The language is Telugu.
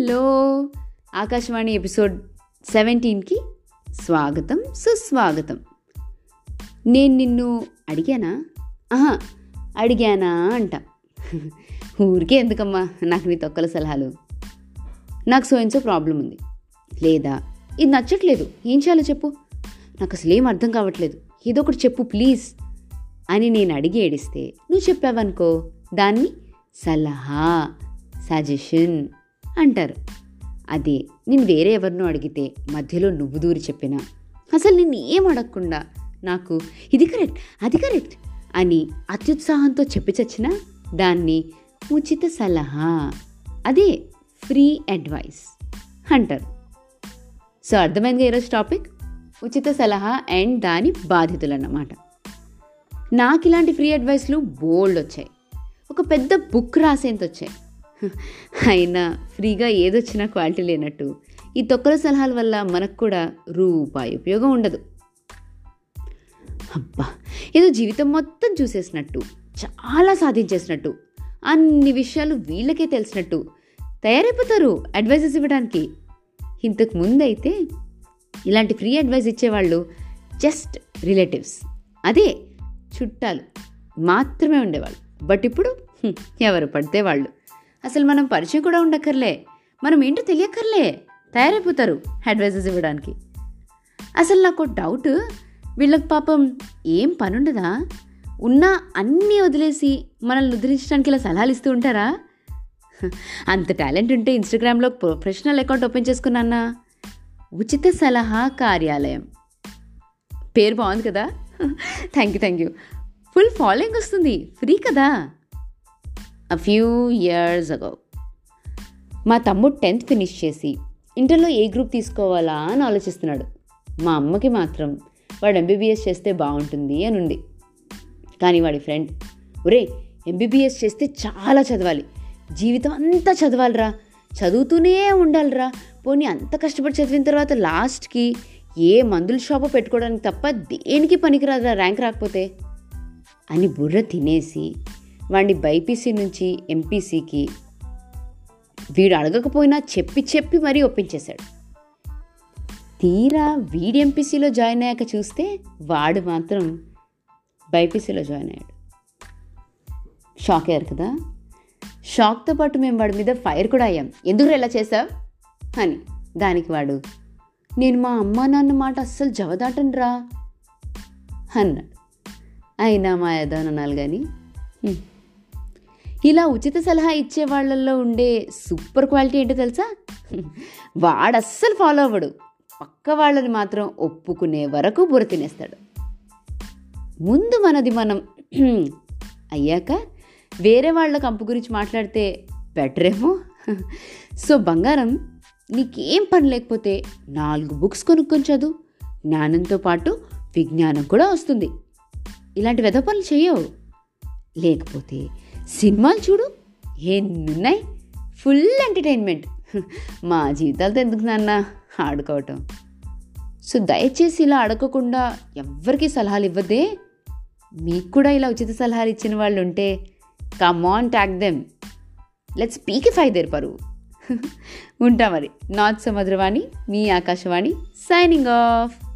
హలో ఆకాశవాణి ఎపిసోడ్ సెవెంటీన్కి స్వాగతం సుస్వాగతం. నేను నిన్ను అడిగానా? ఆహా అడిగానా అంట. ఊరికే ఎందుకమ్మా నాకు నీ తొక్కల సలహాలు? నాకు సో ప్రాబ్లం ఉంది. లేదా? ఇది నచ్చట్లేదు. ఏం చేయాలో చెప్పు. నాకు అసలు ఏం అర్థం కావట్లేదు. ఏదో ఒకటి చెప్పు ప్లీజ్ అని నేను అడిగి ఏడిస్తే నువ్వు చెప్పావనుకో దాన్ని సలహా సజెషన్. అంటారు. అదే నేను వేరే ఎవరినో అడిగితే మధ్యలో నువ్వు దూరి చెప్పినా అసలు నేను ఏం అడగకుండా నాకు ఇది కరెక్ట్ అది కరెక్ట్ అని అత్యుత్సాహంతో చెప్పి చచ్చినా దాన్ని ఉచిత సలహా అదే ఫ్రీ అడ్వైస్ అంటారు. సో అర్థమైంది ఈరోజు టాపిక్ ఉచిత సలహా అండ్ దాని బాధితులు అన్నమాట. నాకు ఇలాంటి ఫ్రీ అడ్వైస్లు బోల్డ్ వచ్చాయి. ఒక పెద్ద బుక్ రాసేంత వచ్చాయి. అయినా ఫ్రీగా ఏదొచ్చినా క్వాలిటీ లేనట్టు ఈ తొక్కల సలహాల వల్ల మనకు కూడా రూపాయి ఉపయోగం ఉండదు. అబ్బా ఏదో జీవితం మొత్తం చూసేసినట్టు చాలా సాధించేసినట్టు అన్ని విషయాలు వీళ్ళకే తెలిసినట్టు తయారైపోతారు అడ్వైజెస్ ఇవ్వడానికి. ఇంతకు ముందు అయితే ఇలాంటి ఫ్రీ అడ్వైస్ ఇచ్చేవాళ్ళు జస్ట్ రిలేటివ్స్ అదే చుట్టాలు మాత్రమే ఉండేవాళ్ళు. బట్ ఇప్పుడు ఎవరు పడితే వాళ్ళు. అసలు మనం పరిచయం కూడా ఉండక్కర్లే. మనం ఏంటో తెలియక్కర్లే. తయారైపోతారు అడ్వైజెస్ ఇవ్వడానికి. అసలు నాకు డౌట్ వీళ్ళకి పాపం ఏం పనుండదా? ఉన్నా అన్నీ వదిలేసి మనల్ని ఉద్ధరించడానికి ఇలా సలహాలు ఇస్తూ ఉంటారా? అంత టాలెంట్ ఉంటే ఇన్స్టాగ్రామ్లో ప్రొఫెషనల్ అకౌంట్ ఓపెన్ చేసుకున్నానా? ఉచిత సలహా కార్యాలయం. పేరు బాగుంది కదా? Thank you thank you full following వస్తుంది. ఫ్రీ కదా? అ ఫ్యూ ఇయర్స్ అగో మా తమ్ముడు టెన్త్ ఫినిష్ చేసి ఇంటర్లో ఏ గ్రూప్ తీసుకోవాలా అని ఆలోచిస్తున్నాడు. మా అమ్మకి మాత్రం వాడు ఎంబీబీఎస్ చేస్తే బాగుంటుంది అని ఉంది. కానీ వాడి ఫ్రెండ్ ఒరే ఎంబీబీఎస్ చేస్తే చాలా చదవాలి. జీవితం అంతా చదవాలిరా. చదువుతూనే ఉండాలిరా. పోనీ అంత కష్టపడి చదివిన తర్వాత లాస్ట్కి ఏ మందుల షాపు పెట్టుకోవడానికి తప్ప దేనికి పనికిరాదురా ర్యాంక్ రాకపోతే? అని బుర్ర తినేసి వాడిని బైపీసీ నుంచి ఎంపీసీకి వీడు అడగకపోయినా చెప్పి చెప్పి మరీ ఒప్పించేశాడు. తీరా వీడి ఎంపీసీలో జాయిన్ అయ్యాక చూస్తే వాడు మాత్రం బైపీసీలో జాయిన్ అయ్యాడు. షాక్ అయ్యారు కదా? షాక్తో పాటు మేము వాడి మీద ఫైర్ కూడా అయ్యాం. ఎందుకు ఎలా చేసావు అని. దానికి వాడు నేను మా అమ్మ నాన్న మాట అస్సలు జవదాటను రా అన్నాడు. అయినా మా యదవననాలు కానీ ఇలా ఉచిత సలహా ఇచ్చే వాళ్ళల్లో ఉండే సూపర్ క్వాలిటీ ఏంటో తెలుసా? వాడు అస్సలు ఫాలో అవ్వడు. పక్క వాళ్ళని మాత్రం ఒప్పుకునే వరకు బుర్ర తినేస్తాడు. ముందు మనది మనం అయ్యాక వేరే వాళ్ళ కంపు గురించి మాట్లాడితే బెటరేమో సో బంగారం నీకేం పని లేకపోతే నాలుగు బుక్స్ కొనుక్కొని చదువు. జ్ఞానంతో పాటు విజ్ఞానం కూడా వస్తుంది. ఇలాంటి వెధ పనులు చేయవు. లేకపోతే సినిమాలు చూడు ఎన్నున్నాయి? ఫుల్ ఎంటర్టైన్మెంట్ మా జీవితాలతో ఎందుకు నాన్న? ఆడుకోవటం. సో దయచేసి ఇలా అడగకుండా ఎవ్వరికి సలహాలు ఇవ్వదే. మీకు కూడా ఇలా ఉచిత సలహాలు ఇచ్చిన వాళ్ళు ఉంటే come on tag them let's స్పీకిఫై there పరువు. ఉంటా మరి. నాట్ సమద్రవాణి మీ ఆకాశవాణి సైనింగ్ ఆఫ్